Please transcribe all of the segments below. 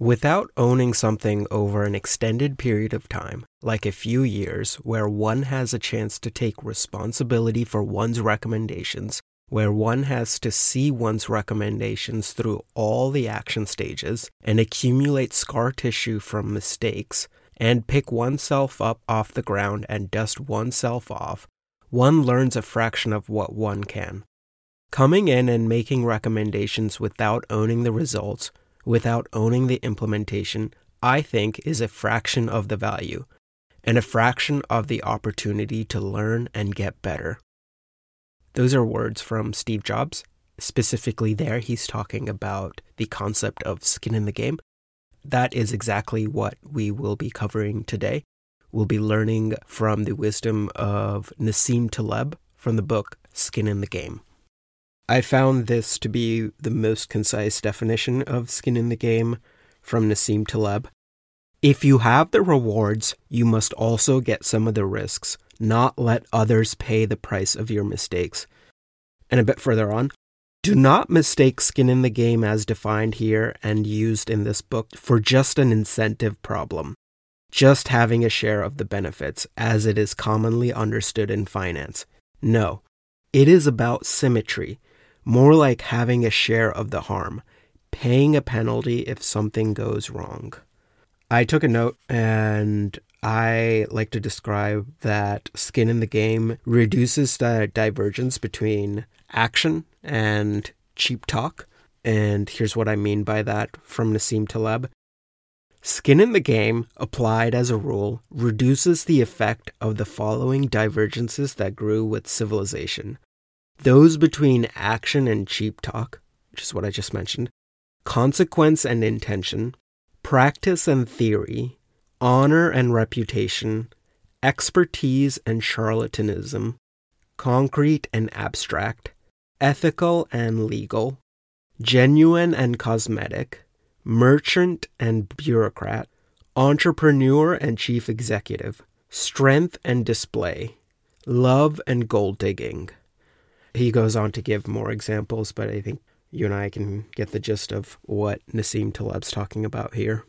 Without owning something over an extended period of time, like a few years, where one has a chance to take responsibility for one's recommendations, where one has to see one's recommendations through all the action stages and accumulate scar tissue from mistakes, and pick oneself up off the ground and dust oneself off, one learns a fraction of what one can. Coming in and making recommendations without owning the results without owning the implementation, I think is a fraction of the value and a fraction of the opportunity to learn and get better. Those are words from Steve Jobs. Specifically, there, he's talking about the concept of skin in the game. That is exactly what we will be covering today. We'll be learning from the wisdom of Nassim Taleb from the book Skin in the Game. I found this to be the most concise definition of skin in the game from Nassim Taleb. If you have the rewards, you must also get some of the risks, not let others pay the price of your mistakes. And a bit further on, do not mistake skin in the game as defined here and used in this book for just an incentive problem, just having a share of the benefits, as it is commonly understood in finance. No, it is about symmetry more like having a share of the harm, paying a penalty if something goes wrong. I took a note and I like to describe that skin in the game reduces the divergence between action and cheap talk. And here's what I mean by that from Nassim Taleb. Skin in the game, applied as a rule, reduces the effect of the following divergences that grew with civilization those between action and cheap talk, which is what I just mentioned, consequence and intention, practice and theory, honor and reputation, expertise and charlatanism, concrete and abstract, ethical and legal, genuine and cosmetic, merchant and bureaucrat, entrepreneur and chief executive, strength and display, love and gold digging. He goes on to give more examples, but I think you and I can get the gist of what Nassim Taleb's talking about here.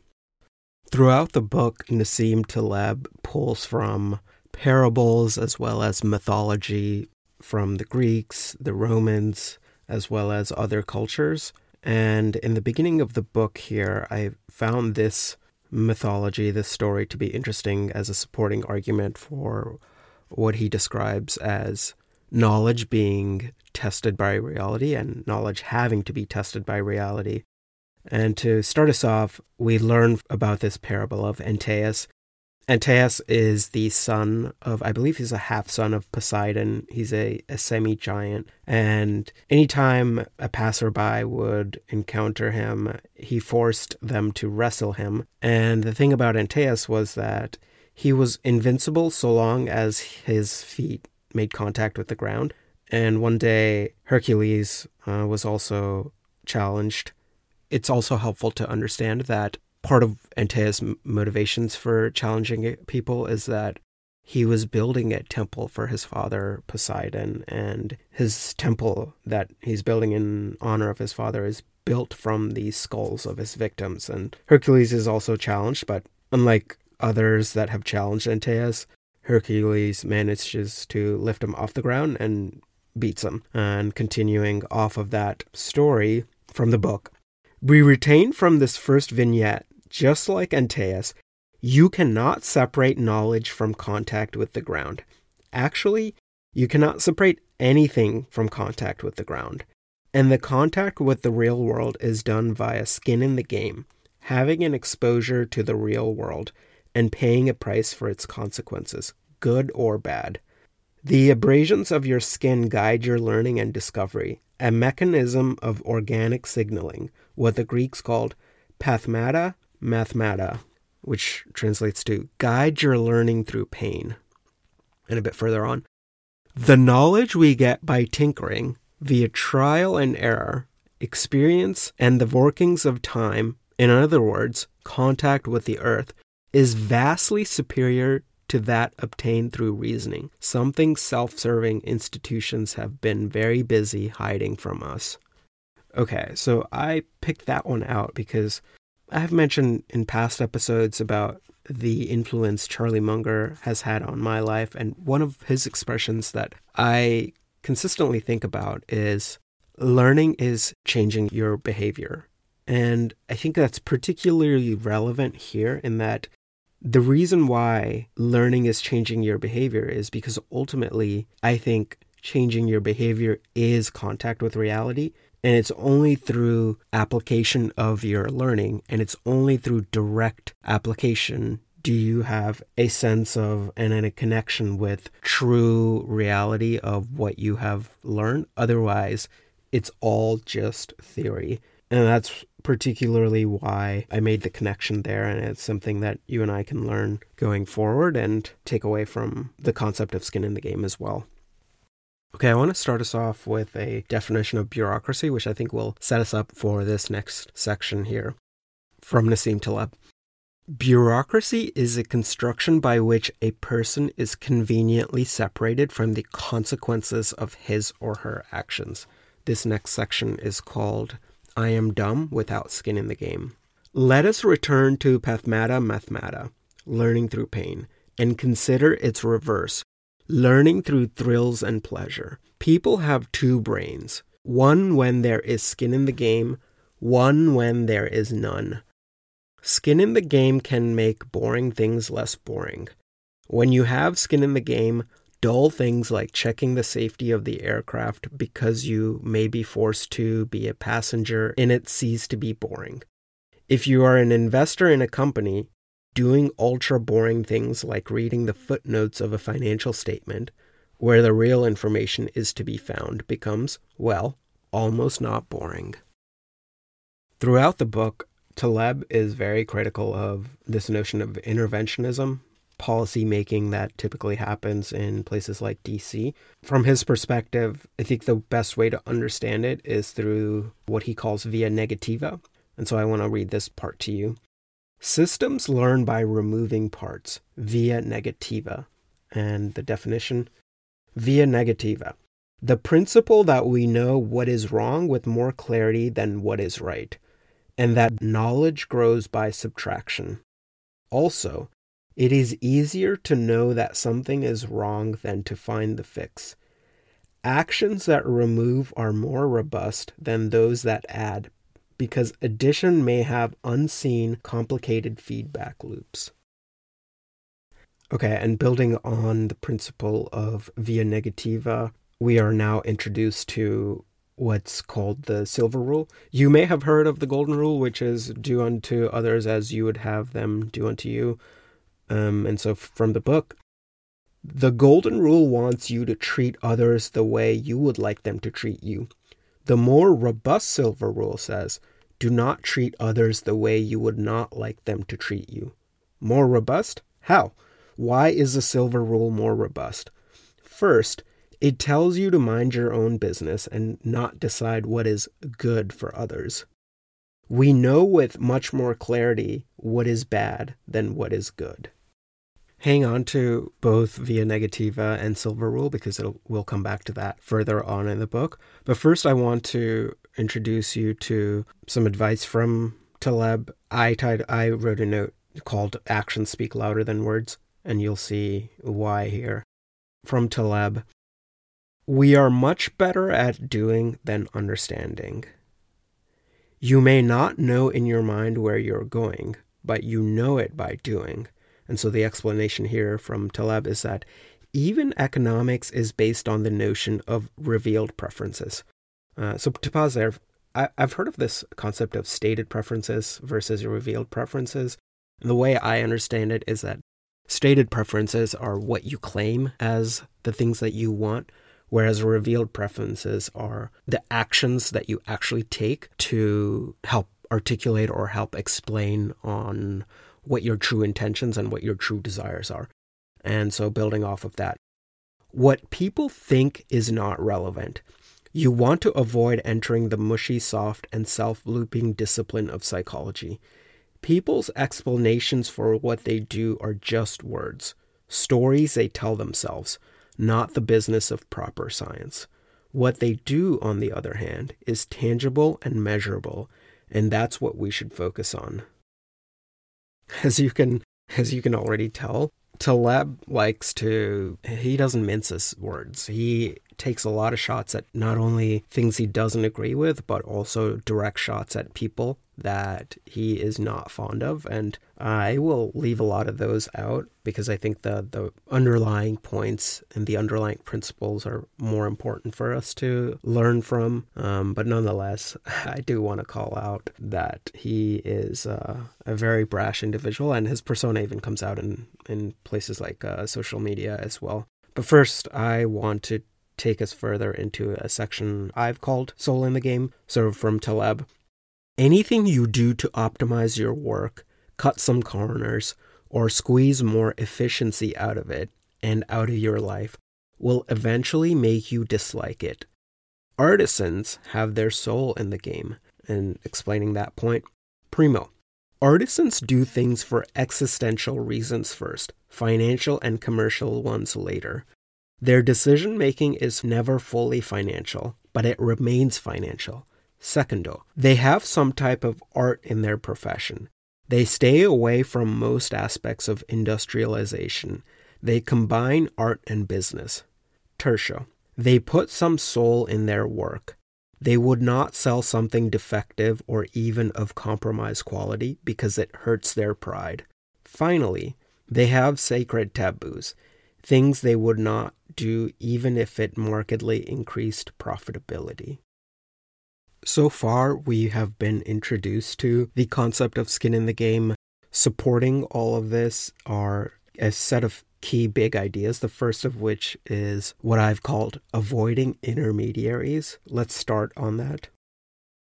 Throughout the book, Nassim Taleb pulls from parables as well as mythology from the Greeks, the Romans, as well as other cultures. And in the beginning of the book here, I found this mythology, this story, to be interesting as a supporting argument for what he describes as knowledge being tested by reality and knowledge having to be tested by reality. And to start us off, we learn about this parable of Antaeus. Antaeus is the son of, I believe he's a half son of Poseidon. He's a, a semi giant. And anytime a passerby would encounter him, he forced them to wrestle him. And the thing about Antaeus was that he was invincible so long as his feet made contact with the ground. And one day, Hercules uh, was also challenged. It's also helpful to understand that part of Antaeus' motivations for challenging people is that he was building a temple for his father Poseidon, and his temple that he's building in honor of his father is built from the skulls of his victims. And Hercules is also challenged, but unlike others that have challenged Antaeus, Hercules manages to lift him off the ground and beats him. And continuing off of that story from the book, we retain from this first vignette, just like Antaeus, you cannot separate knowledge from contact with the ground. Actually, you cannot separate anything from contact with the ground. And the contact with the real world is done via skin in the game, having an exposure to the real world and paying a price for its consequences good or bad. The abrasions of your skin guide your learning and discovery, a mechanism of organic signaling, what the Greeks called pathmata mathmata, which translates to guide your learning through pain. And a bit further on, the knowledge we get by tinkering via trial and error, experience, and the workings of time, in other words, contact with the earth, is vastly superior to that obtained through reasoning, something self serving institutions have been very busy hiding from us. Okay, so I picked that one out because I've mentioned in past episodes about the influence Charlie Munger has had on my life. And one of his expressions that I consistently think about is learning is changing your behavior. And I think that's particularly relevant here in that the reason why learning is changing your behavior is because ultimately, I think changing your behavior is contact with reality. And it's only through application of your learning and it's only through direct application do you have a sense of and a connection with true reality of what you have learned. Otherwise, it's all just theory. And that's particularly why I made the connection there. And it's something that you and I can learn going forward and take away from the concept of skin in the game as well. Okay, I want to start us off with a definition of bureaucracy, which I think will set us up for this next section here from Nassim Taleb. Bureaucracy is a construction by which a person is conveniently separated from the consequences of his or her actions. This next section is called I Am Dumb Without Skin in the Game. Let us return to Pathmata Mathmata, learning through pain, and consider its reverse, learning through thrills and pleasure. People have two brains one when there is skin in the game, one when there is none. Skin in the game can make boring things less boring. When you have skin in the game, dull things like checking the safety of the aircraft because you may be forced to be a passenger in it cease to be boring. If you are an investor in a company, doing ultra boring things like reading the footnotes of a financial statement, where the real information is to be found, becomes, well, almost not boring. Throughout the book, Taleb is very critical of this notion of interventionism, policy making that typically happens in places like DC. From his perspective, I think the best way to understand it is through what he calls via negativa. And so I want to read this part to you. Systems learn by removing parts via negativa. And the definition via negativa. The principle that we know what is wrong with more clarity than what is right and that knowledge grows by subtraction. Also, it is easier to know that something is wrong than to find the fix. Actions that remove are more robust than those that add because addition may have unseen, complicated feedback loops. Okay, and building on the principle of via negativa, we are now introduced to what's called the silver rule. You may have heard of the golden rule, which is do unto others as you would have them do unto you. Um, and so from the book, the golden rule wants you to treat others the way you would like them to treat you. The more robust silver rule says, do not treat others the way you would not like them to treat you. More robust? How? Why is the silver rule more robust? First, it tells you to mind your own business and not decide what is good for others. We know with much more clarity what is bad than what is good. Hang on to both Via Negativa and Silver Rule because we'll come back to that further on in the book. But first, I want to introduce you to some advice from Taleb. I, tied, I wrote a note called Actions Speak Louder Than Words, and you'll see why here. From Taleb we are much better at doing than understanding. You may not know in your mind where you're going, but you know it by doing. And so the explanation here from Taleb is that even economics is based on the notion of revealed preferences. Uh, so to pause there, I, I've heard of this concept of stated preferences versus revealed preferences. And the way I understand it is that stated preferences are what you claim as the things that you want, whereas revealed preferences are the actions that you actually take to help articulate or help explain on what your true intentions and what your true desires are. And so, building off of that, what people think is not relevant. You want to avoid entering the mushy, soft, and self looping discipline of psychology. People's explanations for what they do are just words, stories they tell themselves not the business of proper science. What they do, on the other hand, is tangible and measurable, and that's what we should focus on. As you can as you can already tell, Taleb likes to he doesn't mince his words. He takes a lot of shots at not only things he doesn't agree with, but also direct shots at people that he is not fond of. And I will leave a lot of those out because I think the, the underlying points and the underlying principles are more important for us to learn from. Um, but nonetheless, I do want to call out that he is uh, a very brash individual and his persona even comes out in, in places like uh, social media as well. But first, I want to take us further into a section I've called Soul in the Game, so from Taleb. Anything you do to optimize your work, cut some corners, or squeeze more efficiency out of it and out of your life will eventually make you dislike it. Artisans have their soul in the game, and explaining that point, primo. Artisans do things for existential reasons first, financial and commercial ones later. Their decision making is never fully financial, but it remains financial. Secundo, they have some type of art in their profession. They stay away from most aspects of industrialization. They combine art and business. Tertio, they put some soul in their work. They would not sell something defective or even of compromised quality because it hurts their pride. Finally, they have sacred taboos, things they would not do even if it markedly increased profitability. So far, we have been introduced to the concept of skin in the game. Supporting all of this are a set of key big ideas, the first of which is what I've called avoiding intermediaries. Let's start on that.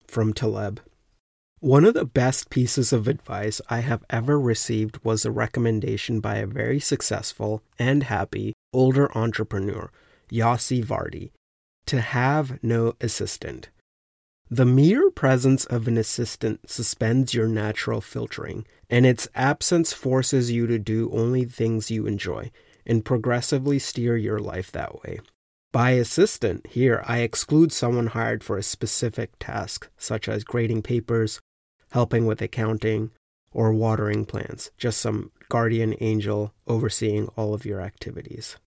From Taleb. One of the best pieces of advice I have ever received was a recommendation by a very successful and happy older entrepreneur, Yossi Vardi, to have no assistant. The mere presence of an assistant suspends your natural filtering, and its absence forces you to do only things you enjoy and progressively steer your life that way. By assistant, here I exclude someone hired for a specific task, such as grading papers, helping with accounting, or watering plants, just some guardian angel overseeing all of your activities.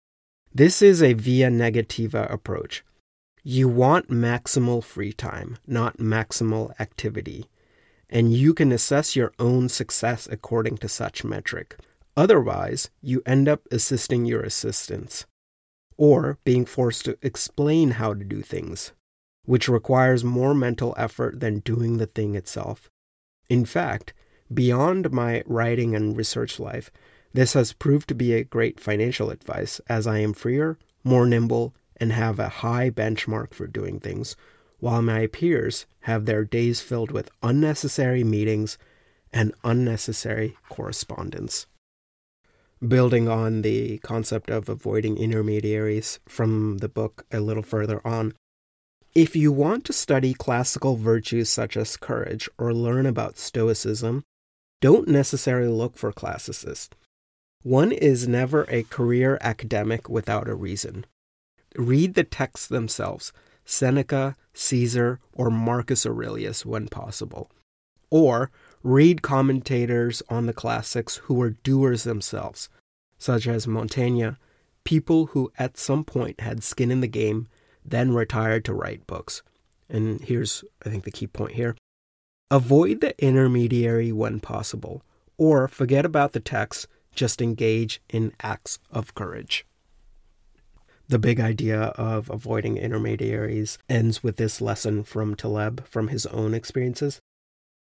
This is a via negativa approach, you want maximal free time, not maximal activity, and you can assess your own success according to such metric. Otherwise, you end up assisting your assistants, or being forced to explain how to do things, which requires more mental effort than doing the thing itself. In fact, beyond my writing and research life, this has proved to be a great financial advice as I am freer, more nimble, and have a high benchmark for doing things, while my peers have their days filled with unnecessary meetings and unnecessary correspondence. Building on the concept of avoiding intermediaries from the book a little further on, if you want to study classical virtues such as courage or learn about Stoicism, don't necessarily look for classicists. One is never a career academic without a reason read the texts themselves Seneca, Caesar, or Marcus Aurelius when possible. Or read commentators on the classics who were doers themselves, such as Montaigne, people who at some point had skin in the game, then retired to write books. And here's, I think, the key point here avoid the intermediary when possible, or forget about the text, just engage in acts of courage. The big idea of avoiding intermediaries ends with this lesson from Taleb from his own experiences.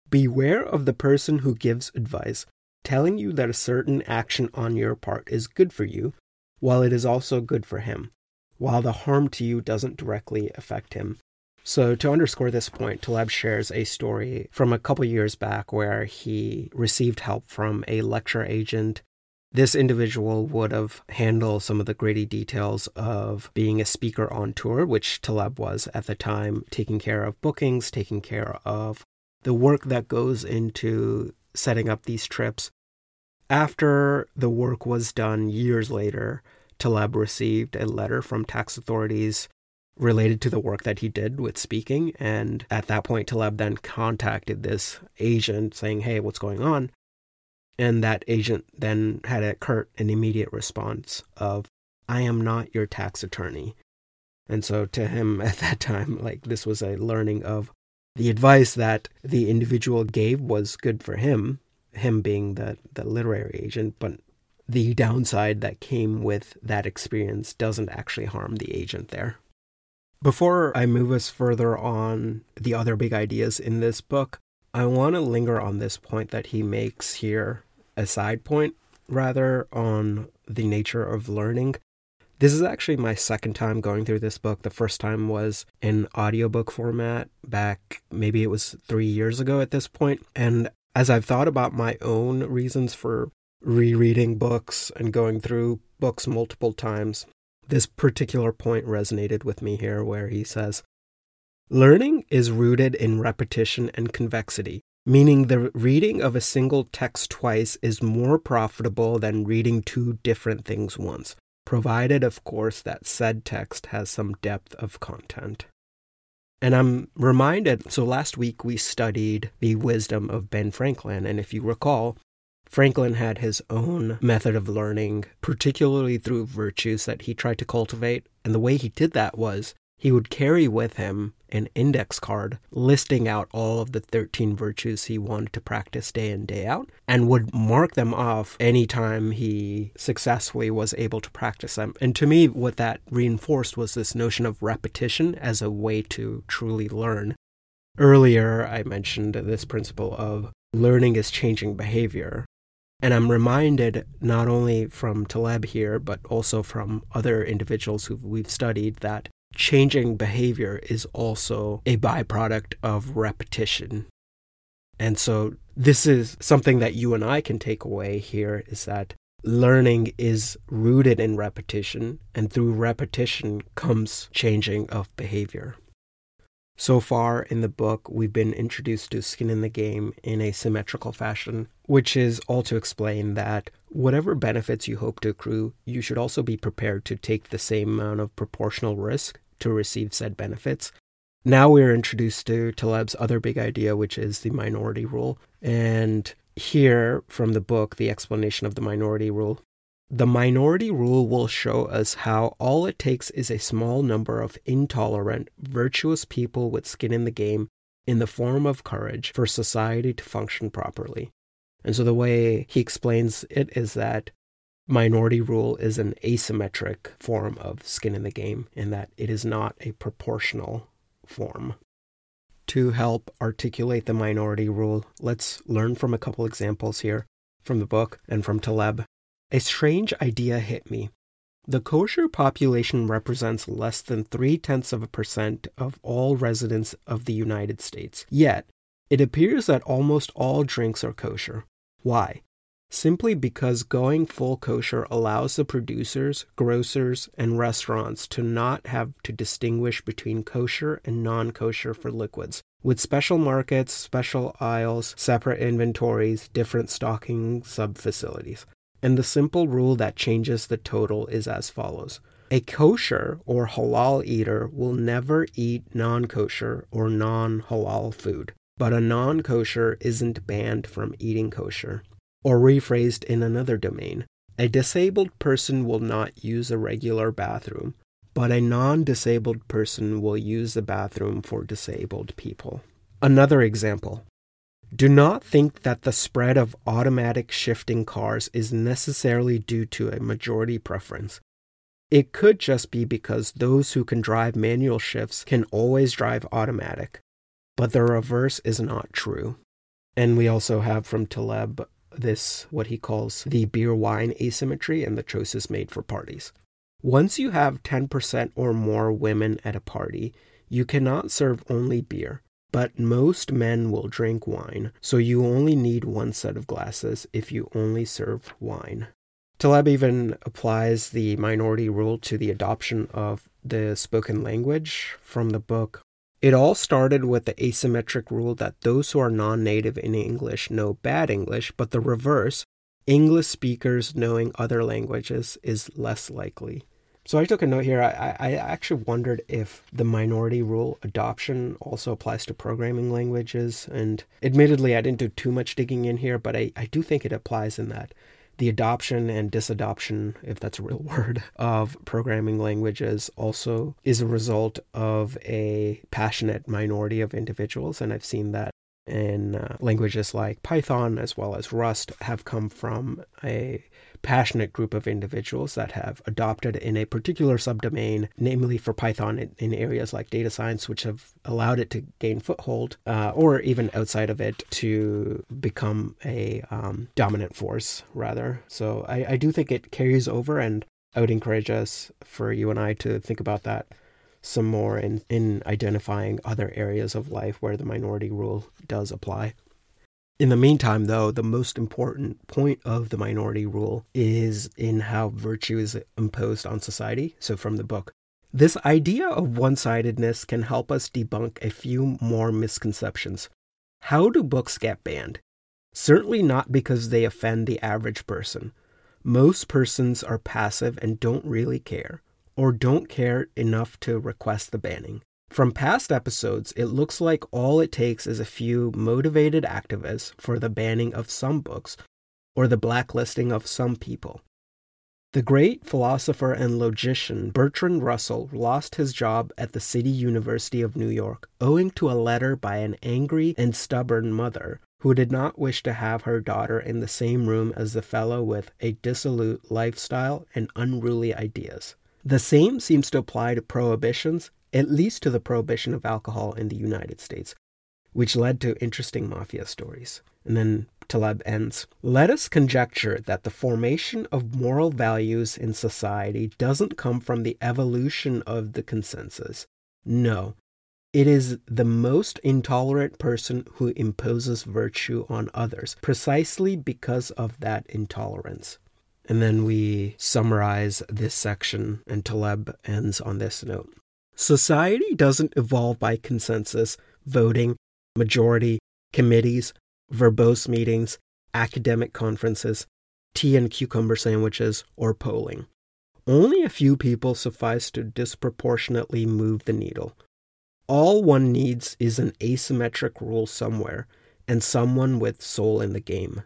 Beware of the person who gives advice, telling you that a certain action on your part is good for you, while it is also good for him, while the harm to you doesn't directly affect him. So, to underscore this point, Taleb shares a story from a couple years back where he received help from a lecture agent this individual would have handled some of the gritty details of being a speaker on tour, which Taleb was at the time, taking care of bookings, taking care of the work that goes into setting up these trips. After the work was done years later, Taleb received a letter from tax authorities related to the work that he did with speaking. And at that point, Taleb then contacted this agent saying, Hey, what's going on? And that agent then had a curt and immediate response of, I am not your tax attorney. And so to him at that time, like this was a learning of the advice that the individual gave was good for him, him being the, the literary agent, but the downside that came with that experience doesn't actually harm the agent there. Before I move us further on the other big ideas in this book, I want to linger on this point that he makes here, a side point rather, on the nature of learning. This is actually my second time going through this book. The first time was in audiobook format back maybe it was 3 years ago at this point, and as I've thought about my own reasons for rereading books and going through books multiple times, this particular point resonated with me here where he says, Learning is rooted in repetition and convexity, meaning the reading of a single text twice is more profitable than reading two different things once, provided, of course, that said text has some depth of content. And I'm reminded so last week we studied the wisdom of Ben Franklin, and if you recall, Franklin had his own method of learning, particularly through virtues that he tried to cultivate. And the way he did that was he would carry with him an index card listing out all of the 13 virtues he wanted to practice day in, day out, and would mark them off anytime he successfully was able to practice them. And to me, what that reinforced was this notion of repetition as a way to truly learn. Earlier, I mentioned this principle of learning is changing behavior. And I'm reminded not only from Taleb here, but also from other individuals who we've studied that changing behavior is also a byproduct of repetition. And so this is something that you and I can take away here is that learning is rooted in repetition, and through repetition comes changing of behavior. So far in the book, we've been introduced to skin in the game in a symmetrical fashion, which is all to explain that whatever benefits you hope to accrue, you should also be prepared to take the same amount of proportional risk to receive said benefits. Now we're introduced to Taleb's other big idea, which is the minority rule. And here from the book, the explanation of the minority rule the minority rule will show us how all it takes is a small number of intolerant, virtuous people with skin in the game in the form of courage for society to function properly. And so the way he explains it is that minority rule is an asymmetric form of skin in the game in that it is not a proportional form. To help articulate the minority rule, let's learn from a couple examples here from the book and from Taleb a strange idea hit me. The kosher population represents less than three tenths of a percent of all residents of the United States. Yet, it appears that almost all drinks are kosher. Why? Simply because going full kosher allows the producers, grocers, and restaurants to not have to distinguish between kosher and non kosher for liquids, with special markets, special aisles, separate inventories, different stocking sub facilities and the simple rule that changes the total is as follows. A kosher or halal eater will never eat non kosher or non halal food, but a non kosher isn't banned from eating kosher. Or rephrased in another domain, a disabled person will not use a regular bathroom, but a non disabled person will use the bathroom for disabled people. Another example do not think that the spread of automatic shifting cars is necessarily due to a majority preference. It could just be because those who can drive manual shifts can always drive automatic, but the reverse is not true. And we also have from Taleb this, what he calls the beer wine asymmetry and the choices made for parties. Once you have 10% or more women at a party, you cannot serve only beer. But most men will drink wine, so you only need one set of glasses if you only serve wine. Taleb even applies the minority rule to the adoption of the spoken language from the book. It all started with the asymmetric rule that those who are non native in English know bad English, but the reverse, English speakers knowing other languages, is less likely. So I took a note here. I, I actually wondered if the minority rule adoption also applies to programming languages. And admittedly, I didn't do too much digging in here, but I, I do think it applies in that the adoption and disadoption, if that's a real word, of programming languages also is a result of a passionate minority of individuals. And I've seen that in uh, languages like Python as well as Rust have come from a passionate group of individuals that have adopted in a particular subdomain, namely for Python in, in areas like data science, which have allowed it to gain foothold, uh, or even outside of it to become a um, dominant force, rather. So I, I do think it carries over, and I would encourage us, for you and I, to think about that some more in, in identifying other areas of life where the minority rule does apply. In the meantime, though, the most important point of the minority rule is in how virtue is imposed on society. So, from the book, this idea of one sidedness can help us debunk a few more misconceptions. How do books get banned? Certainly not because they offend the average person. Most persons are passive and don't really care, or don't care enough to request the banning. From past episodes, it looks like all it takes is a few motivated activists for the banning of some books or the blacklisting of some people. The great philosopher and logician Bertrand Russell lost his job at the City University of New York owing to a letter by an angry and stubborn mother who did not wish to have her daughter in the same room as the fellow with a dissolute lifestyle and unruly ideas. The same seems to apply to prohibitions at least to the prohibition of alcohol in the United States, which led to interesting mafia stories. And then Taleb ends Let us conjecture that the formation of moral values in society doesn't come from the evolution of the consensus. No, it is the most intolerant person who imposes virtue on others, precisely because of that intolerance. And then we summarize this section, and Taleb ends on this note. Society doesn't evolve by consensus, voting, majority, committees, verbose meetings, academic conferences, tea and cucumber sandwiches, or polling. Only a few people suffice to disproportionately move the needle. All one needs is an asymmetric rule somewhere, and someone with soul in the game.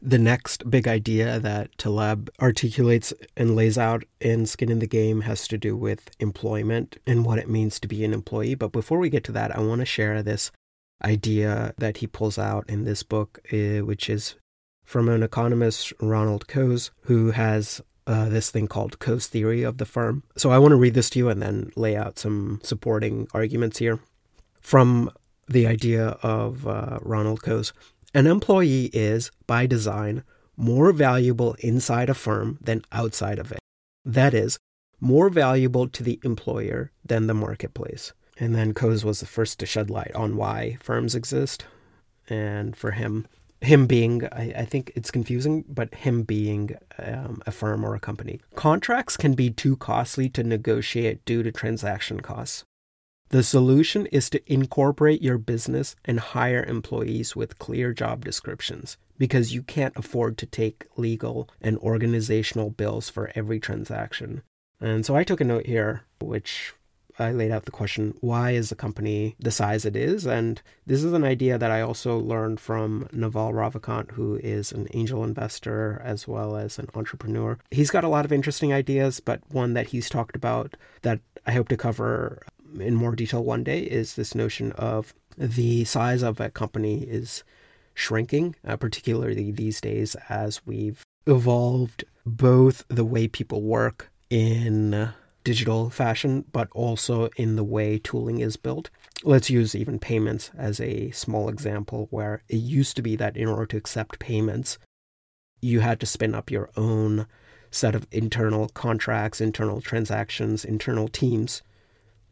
The next big idea that Taleb articulates and lays out in Skin in the Game has to do with employment and what it means to be an employee. But before we get to that, I want to share this idea that he pulls out in this book, uh, which is from an economist, Ronald Coase, who has uh, this thing called Coase theory of the firm. So I want to read this to you and then lay out some supporting arguments here. From the idea of uh, Ronald Coase, an employee is, by design, more valuable inside a firm than outside of it. That is, more valuable to the employer than the marketplace. And then Coase was the first to shed light on why firms exist. And for him, him being, I, I think it's confusing, but him being um, a firm or a company. Contracts can be too costly to negotiate due to transaction costs. The solution is to incorporate your business and hire employees with clear job descriptions because you can't afford to take legal and organizational bills for every transaction. And so I took a note here, which I laid out the question why is the company the size it is? And this is an idea that I also learned from Naval Ravikant, who is an angel investor as well as an entrepreneur. He's got a lot of interesting ideas, but one that he's talked about that I hope to cover in more detail one day is this notion of the size of a company is shrinking, uh, particularly these days as we've evolved both the way people work in digital fashion, but also in the way tooling is built. Let's use even payments as a small example where it used to be that in order to accept payments, you had to spin up your own set of internal contracts, internal transactions, internal teams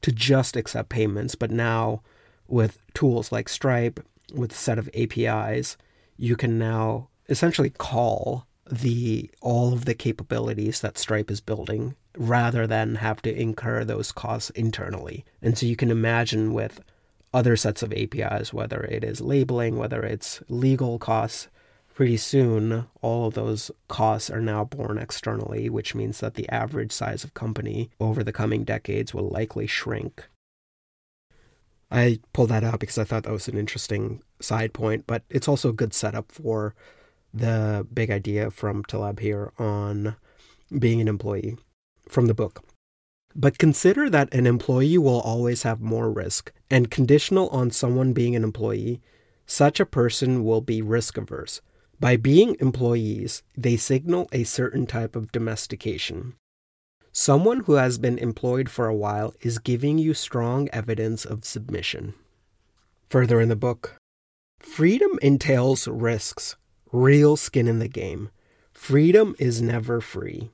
to just accept payments. But now, with tools like Stripe, with a set of APIs, you can now essentially call the all of the capabilities that Stripe is building rather than have to incur those costs internally. And so you can imagine with other sets of APIs, whether it is labeling, whether it's legal costs pretty soon all of those costs are now borne externally, which means that the average size of company over the coming decades will likely shrink. I pulled that out because I thought that was an interesting side point, but it's also a good setup for the big idea from Taleb here on being an employee from the book. But consider that an employee will always have more risk, and conditional on someone being an employee, such a person will be risk averse. By being employees, they signal a certain type of domestication. Someone who has been employed for a while is giving you strong evidence of submission. Further in the book, freedom entails risks, real skin in the game. Freedom is never free.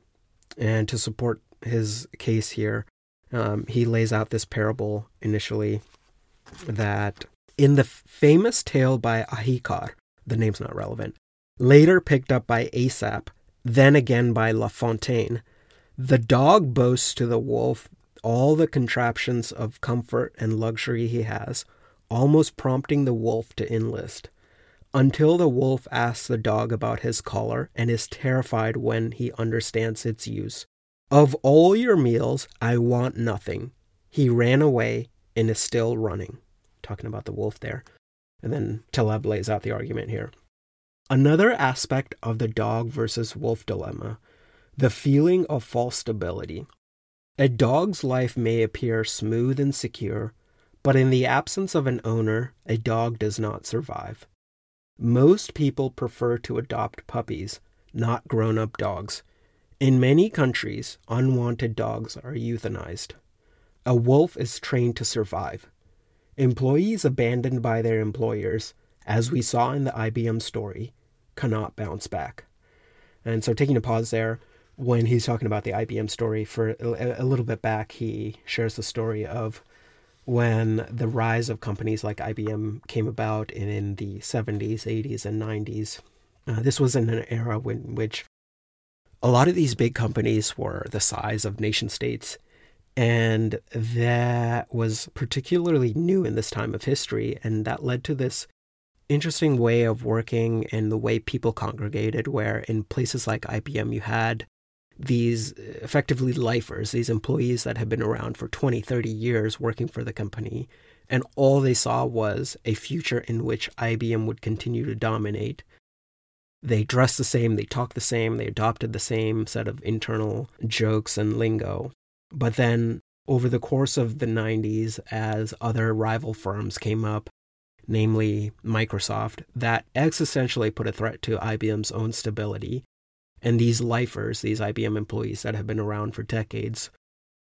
And to support his case here, um, he lays out this parable initially that in the famous tale by Ahikar, the name's not relevant, later picked up by Aesop, then again by La Fontaine, the dog boasts to the wolf all the contraptions of comfort and luxury he has, almost prompting the wolf to enlist. Until the wolf asks the dog about his collar and is terrified when he understands its use. Of all your meals, I want nothing. He ran away and is still running. Talking about the wolf there. And then Taleb lays out the argument here. Another aspect of the dog versus wolf dilemma the feeling of false stability. A dog's life may appear smooth and secure, but in the absence of an owner, a dog does not survive. Most people prefer to adopt puppies, not grown up dogs, in many countries, unwanted dogs are euthanized. A wolf is trained to survive. Employees abandoned by their employers, as we saw in the IBM story, cannot bounce back. And so, taking a pause there, when he's talking about the IBM story, for a, little bit back, he shares the story of when the rise of companies like IBM came about in, in the 70s, 80s, and 90s. Uh, this was in an era in which a lot of these big companies were the size of nation states. And that was particularly new in this time of history. And that led to this interesting way of working and the way people congregated, where in places like IBM, you had these uh, effectively lifers, these employees that had been around for 20, 30 years working for the company. And all they saw was a future in which IBM would continue to dominate they dressed the same, they talked the same, they adopted the same set of internal jokes and lingo. But then over the course of the 90s, as other rival firms came up, namely Microsoft, that existentially put a threat to IBM's own stability. And these lifers, these IBM employees that have been around for decades,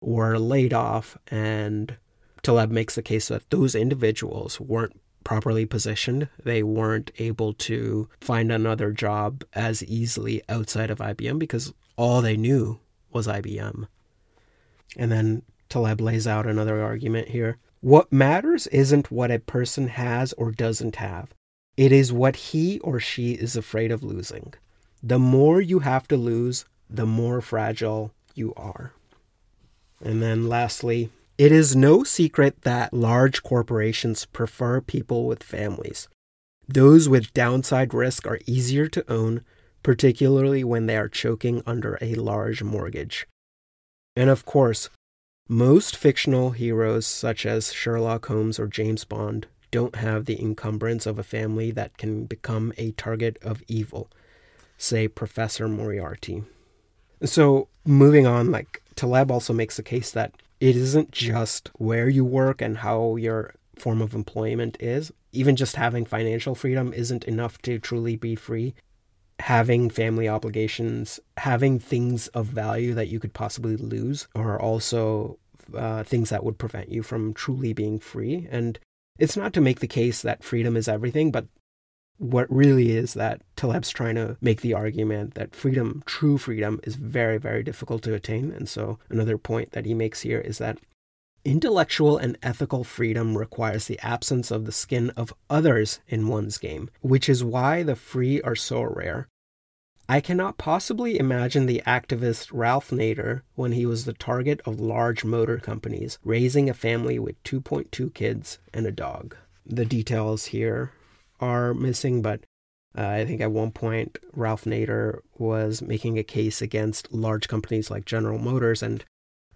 were laid off. And Taleb makes the case that those individuals weren't properly positioned. They weren't able to find another job as easily outside of IBM because all they knew was IBM. And then Taleb lays out another argument here. What matters isn't what a person has or doesn't have. It is what he or she is afraid of losing. The more you have to lose, the more fragile you are. And then lastly, it is no secret that large corporations prefer people with families. Those with downside risk are easier to own, particularly when they are choking under a large mortgage. And of course, most fictional heroes, such as Sherlock Holmes or James Bond, don't have the encumbrance of a family that can become a target of evil, say Professor Moriarty. So, moving on, like Taleb also makes the case that it isn't just where you work and how your form of employment is. Even just having financial freedom isn't enough to truly be free. Having family obligations, having things of value that you could possibly lose are also uh, things that would prevent you from truly being free. And it's not to make the case that freedom is everything, but what really is that Taleb's trying to make the argument that freedom, true freedom, is very, very difficult to attain. And so, another point that he makes here is that intellectual and ethical freedom requires the absence of the skin of others in one's game, which is why the free are so rare. I cannot possibly imagine the activist Ralph Nader when he was the target of large motor companies, raising a family with 2.2 kids and a dog. The details here are missing, but Uh, I think at one point, Ralph Nader was making a case against large companies like General Motors, and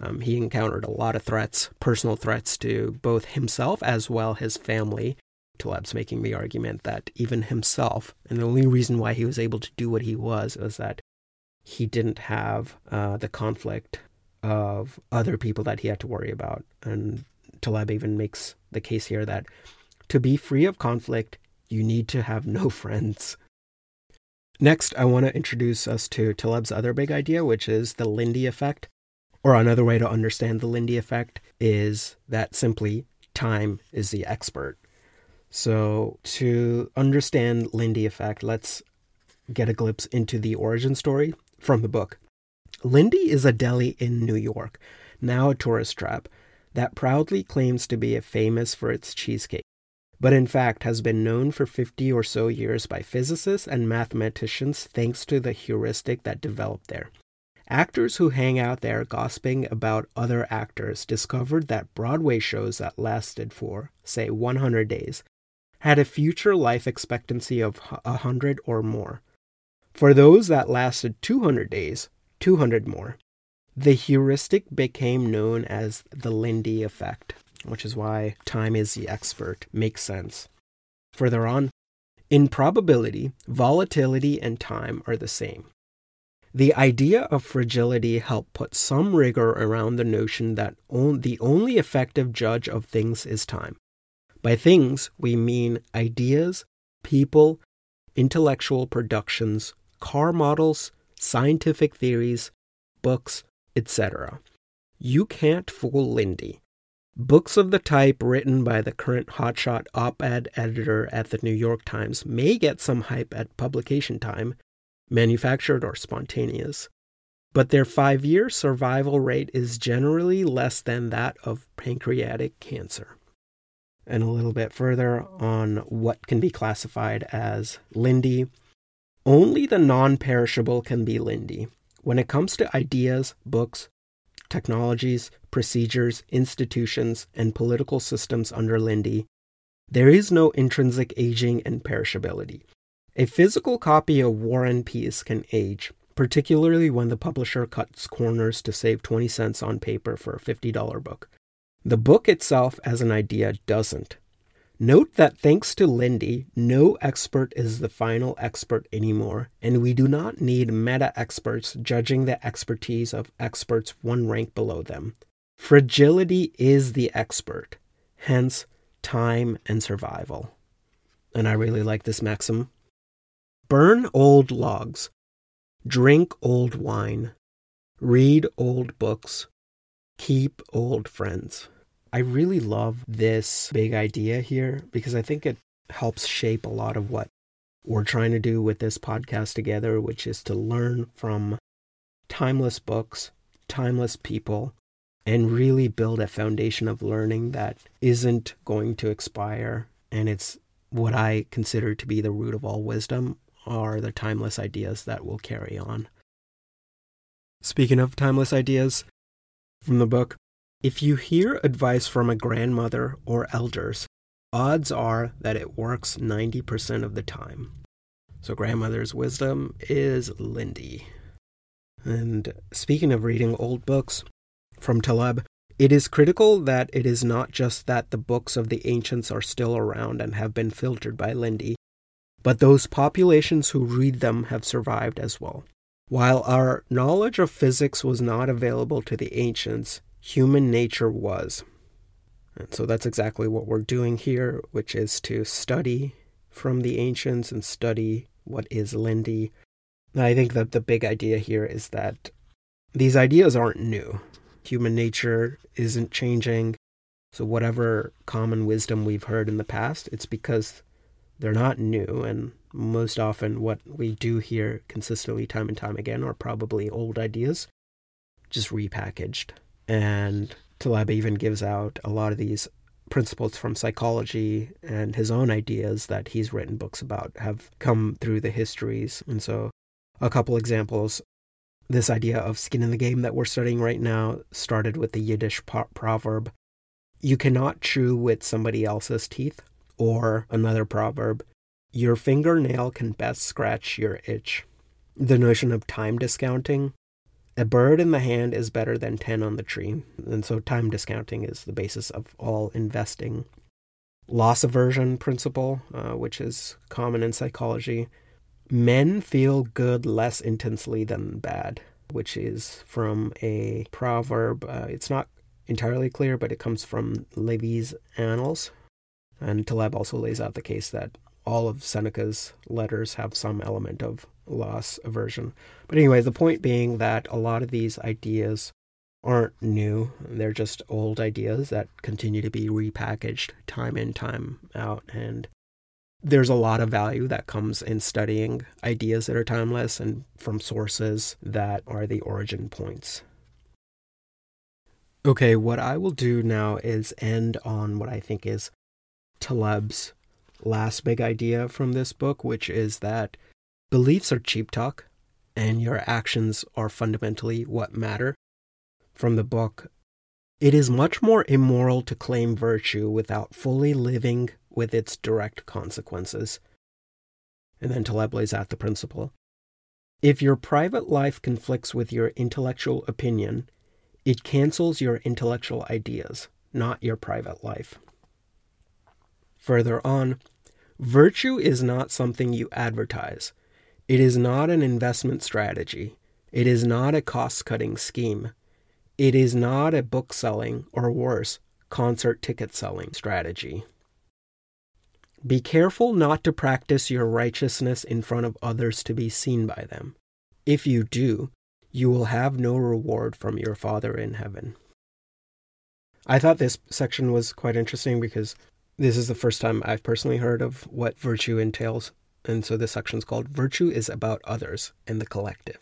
um, he encountered a lot of threats, personal threats to both himself as well his family. Taleb's making the argument that even himself, and the only reason why he was able to do what he was, was that he didn't have uh, the conflict of other people that he had to worry about. And Taleb even makes the case here that to be free of conflict, you need to have no friends. Next, I want to introduce us to Taleb's other big idea, which is the Lindy effect. Or another way to understand the Lindy effect is that simply time is the expert. So, to understand Lindy effect, let's get a glimpse into the origin story from the book. Lindy is a deli in New York, now a tourist trap, that proudly claims to be famous for its cheesecake, but in fact has been known for 50 or so years by physicists and mathematicians thanks to the heuristic that developed there. Actors who hang out there gossiping about other actors discovered that Broadway shows that lasted for, say, 100 days had a future life expectancy of 100 or more. For those that lasted 200 days, 200 more. The heuristic became known as the Lindy effect, which is why time is the expert makes sense. Further on, in probability, volatility and time are the same. The idea of fragility helped put some rigor around the notion that on, the only effective judge of things is time. By things, we mean ideas, people, intellectual productions, car models, scientific theories, books, etc. You can't fool Lindy. Books of the type written by the current hotshot op ed editor at the New York Times may get some hype at publication time, manufactured or spontaneous, but their five year survival rate is generally less than that of pancreatic cancer and a little bit further on what can be classified as Lindy. Only the non perishable can be Lindy. When it comes to ideas, books, technologies, procedures, institutions, and political systems under Lindy, there is no intrinsic aging and perishability. A physical copy of War and Peace can age, particularly when the publisher cuts corners to save 20 cents on paper for a $50 book. The book itself, as an idea, doesn't. Note that thanks to Lindy, no expert is the final expert anymore, and we do not need meta experts judging the expertise of experts one rank below them. Fragility is the expert, hence, time and survival. And I really like this maxim burn old logs, drink old wine, read old books, keep old friends. I really love this big idea here because I think it helps shape a lot of what we're trying to do with this podcast together, which is to learn from timeless books, timeless people, and really build a foundation of learning that isn't going to expire. And it's what I consider to be the root of all wisdom are the timeless ideas that will carry on. Speaking of timeless ideas from the book, if you hear advice from a grandmother or elders, odds are that it works 90% of the time. So, grandmother's wisdom is Lindy. And speaking of reading old books from Taleb, it is critical that it is not just that the books of the ancients are still around and have been filtered by Lindy, but those populations who read them have survived as well. While our knowledge of physics was not available to the ancients, human nature was. And so that's exactly what we're doing here, which is to study from the ancients and study what is Lindy. I think that the big idea here is that these ideas aren't new. Human nature isn't changing. So, whatever common wisdom we've heard in the past, it's because they're not new. And most often, what we do hear consistently, time and time again, are probably old ideas, just repackaged. And Taleb even gives out a lot of these principles from psychology and his own ideas that he's written books about have come through the histories. And so, a couple examples this idea of skin in the game that we're studying right now started with the Yiddish proverb, you cannot chew with somebody else's teeth, or another proverb, your fingernail can best scratch your itch. The notion of time discounting. A bird in the hand is better than 10 on the tree. And so time discounting is the basis of all investing. Loss aversion principle, uh, which is common in psychology. Men feel good less intensely than bad, which is from a proverb. Uh, it's not entirely clear, but it comes from Livy's Annals. And Taleb also lays out the case that all of Seneca's letters have some element of loss aversion. But anyway, the point being that a lot of these ideas aren't new. They're just old ideas that continue to be repackaged time in, time out. And there's a lot of value that comes in studying ideas that are timeless and from sources that are the origin points. Okay, what I will do now is end on what I think is Taleb's last big idea from this book, which is that beliefs are cheap talk and your actions are fundamentally what matter. From the book, it is much more immoral to claim virtue without fully living with its direct consequences. And then Taleb lays out the principle. If your private life conflicts with your intellectual opinion, it cancels your intellectual ideas, not your private life. Further on, virtue is not something you advertise. It is not an investment strategy. It is not a cost cutting scheme. It is not a book selling, or worse, concert ticket selling strategy. Be careful not to practice your righteousness in front of others to be seen by them. If you do, you will have no reward from your Father in heaven. I thought this section was quite interesting because this is the first time I've personally heard of what virtue entails. And so this section is called Virtue is About Others and the Collective.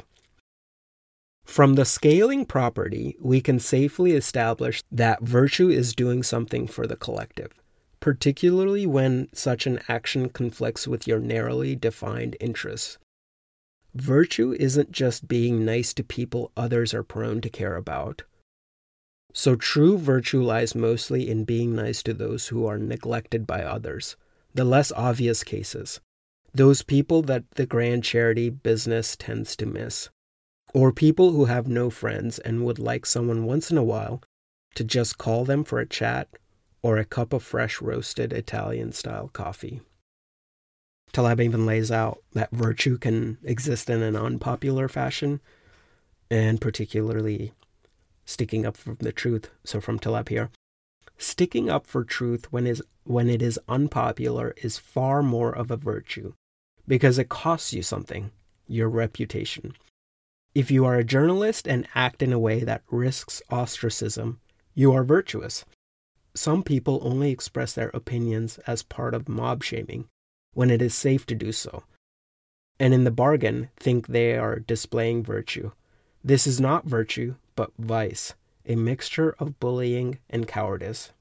From the scaling property, we can safely establish that virtue is doing something for the collective, particularly when such an action conflicts with your narrowly defined interests. Virtue isn't just being nice to people others are prone to care about, so true virtue lies mostly in being nice to those who are neglected by others, the less obvious cases, those people that the grand charity business tends to miss, or people who have no friends and would like someone once in a while to just call them for a chat or a cup of fresh roasted Italian style coffee. Taleb even lays out that virtue can exist in an unpopular fashion, and particularly sticking up for the truth. So from Taleb here, sticking up for truth when is when it is unpopular is far more of a virtue because it costs you something, your reputation. If you are a journalist and act in a way that risks ostracism, you are virtuous. Some people only express their opinions as part of mob shaming when it is safe to do so, and in the bargain think they are displaying virtue. This is not virtue, but vice, a mixture of bullying and cowardice.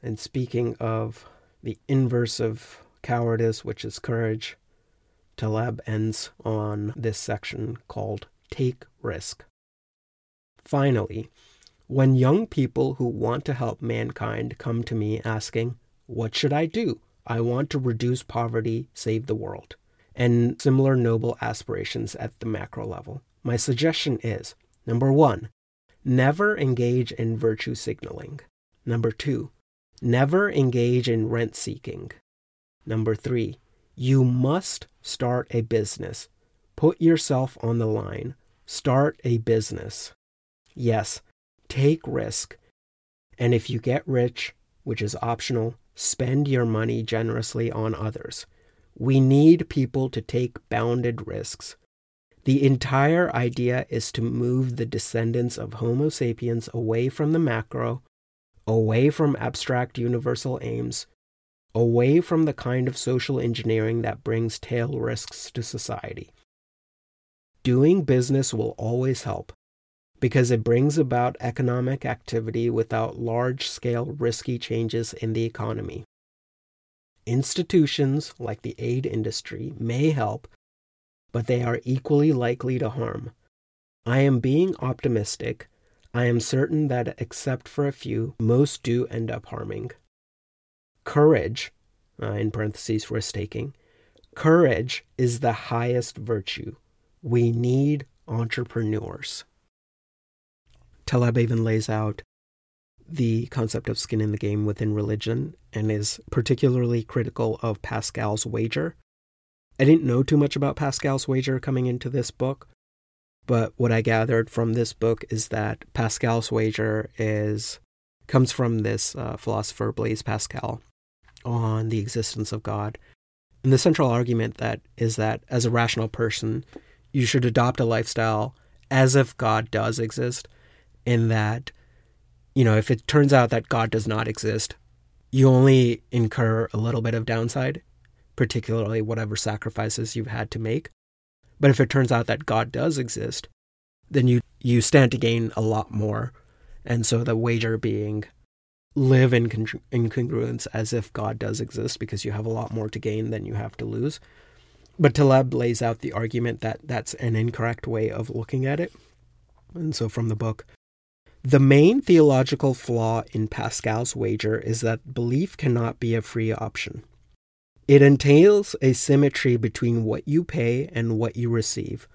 And speaking of the inverse of cowardice, which is courage, Taleb ends on this section called Take Risk. Finally, when young people who want to help mankind come to me asking, What should I do? I want to reduce poverty, save the world, and similar noble aspirations at the macro level. My suggestion is Number one, never engage in virtue signaling. Number two, never engage in rent seeking. Number three, you must start a business. Put yourself on the line. Start a business. Yes, take risk. And if you get rich, which is optional, spend your money generously on others. We need people to take bounded risks. The entire idea is to move the descendants of Homo sapiens away from the macro, away from abstract universal aims, away from the kind of social engineering that brings tail risks to society. Doing business will always help because it brings about economic activity without large scale risky changes in the economy. Institutions like the aid industry may help but they are equally likely to harm. I am being optimistic. I am certain that, except for a few, most do end up harming. Courage, uh, in parentheses, risk taking. Courage is the highest virtue. We need entrepreneurs. Taleb even lays out the concept of skin in the game within religion and is particularly critical of Pascal's wager. I didn't know too much about Pascal's wager coming into this book, but what I gathered from this book is that Pascal's wager is comes from this uh, philosopher Blaise Pascal on the existence of God. And the central argument that is that as a rational person, you should adopt a lifestyle as if God does exist, in that, you know, if it turns out that God does not exist, you only incur a little bit of downside, particularly whatever sacrifices you've had to make. But if it turns out that God does exist, then you, you stand to gain a lot more. And so the wager being live in incongruence as if God does exist because you have a lot more to gain than you have to lose. But Taleb lays out the argument that that's an incorrect way of looking at it. And so from the book, the main theological flaw in Pascal's wager is that belief cannot be a free option. It entails a symmetry between what you pay and what you receive.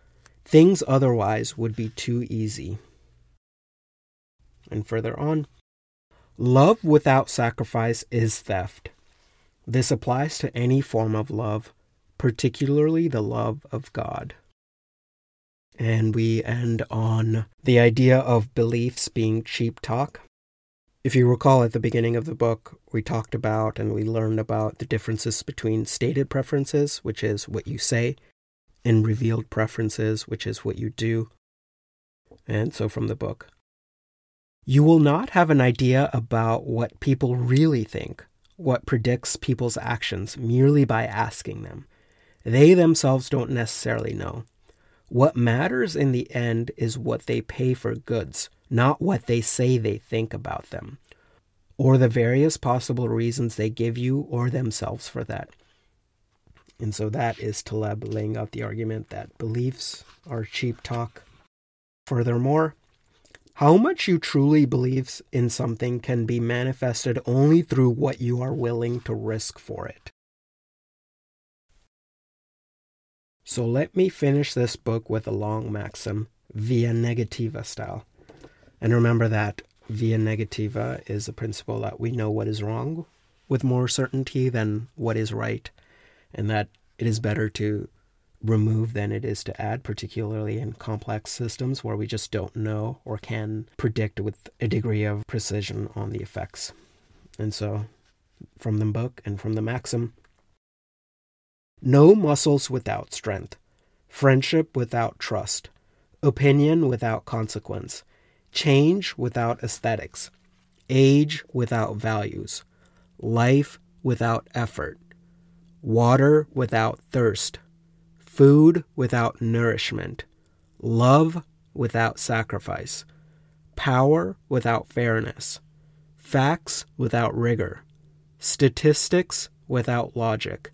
Things otherwise would be too easy. And further on, love without sacrifice is theft. This applies to any form of love, particularly the love of God. And we end on the idea of beliefs being cheap talk. If you recall at the beginning of the book, we talked about and we learned about the differences between stated preferences, which is what you say, and revealed preferences, which is what you do. And so from the book, you will not have an idea about what people really think, what predicts people's actions, merely by asking them. They themselves don't necessarily know. What matters in the end is what they pay for goods, not what they say they think about them, or the various possible reasons they give you or themselves for that. And so that is Taleb laying out the argument that beliefs are cheap talk. Furthermore, how much you truly believe in something can be manifested only through what you are willing to risk for it. So let me finish this book with a long maxim, via negativa style. And remember that via negativa is a principle that we know what is wrong with more certainty than what is right, and that it is better to remove than it is to add, particularly in complex systems where we just don't know or can predict with a degree of precision on the effects. And so, from the book and from the maxim, no muscles without strength, friendship without trust, opinion without consequence, change without aesthetics, age without values, life without effort, water without thirst, food without nourishment, love without sacrifice, power without fairness, facts without rigor, statistics without logic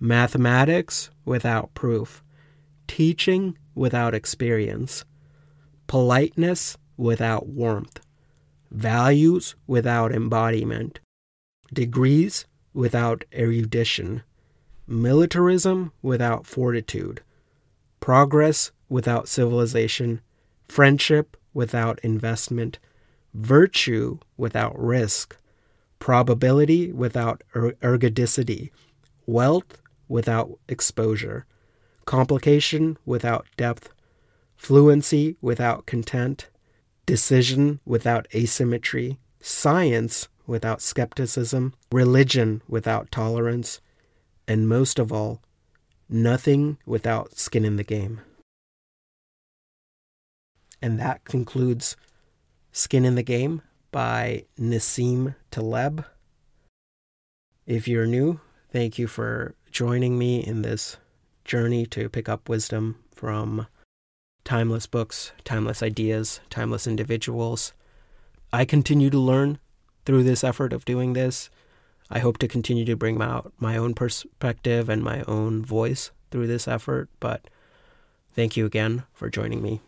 mathematics without proof, teaching without experience, politeness without warmth, values without embodiment, degrees without erudition, militarism without fortitude, progress without civilization, friendship without investment, virtue without risk, probability without er- ergodicity, wealth without exposure, complication without depth, fluency without content, decision without asymmetry, science without skepticism, religion without tolerance, and most of all, nothing without skin in the game. And that concludes Skin in the Game by Nassim Taleb. If you're new, thank you for joining me in this journey to pick up wisdom from timeless books, timeless ideas, timeless individuals. I continue to learn through this effort of doing this. I hope to continue to bring out my own perspective and my own voice through this effort, but thank you again for joining me.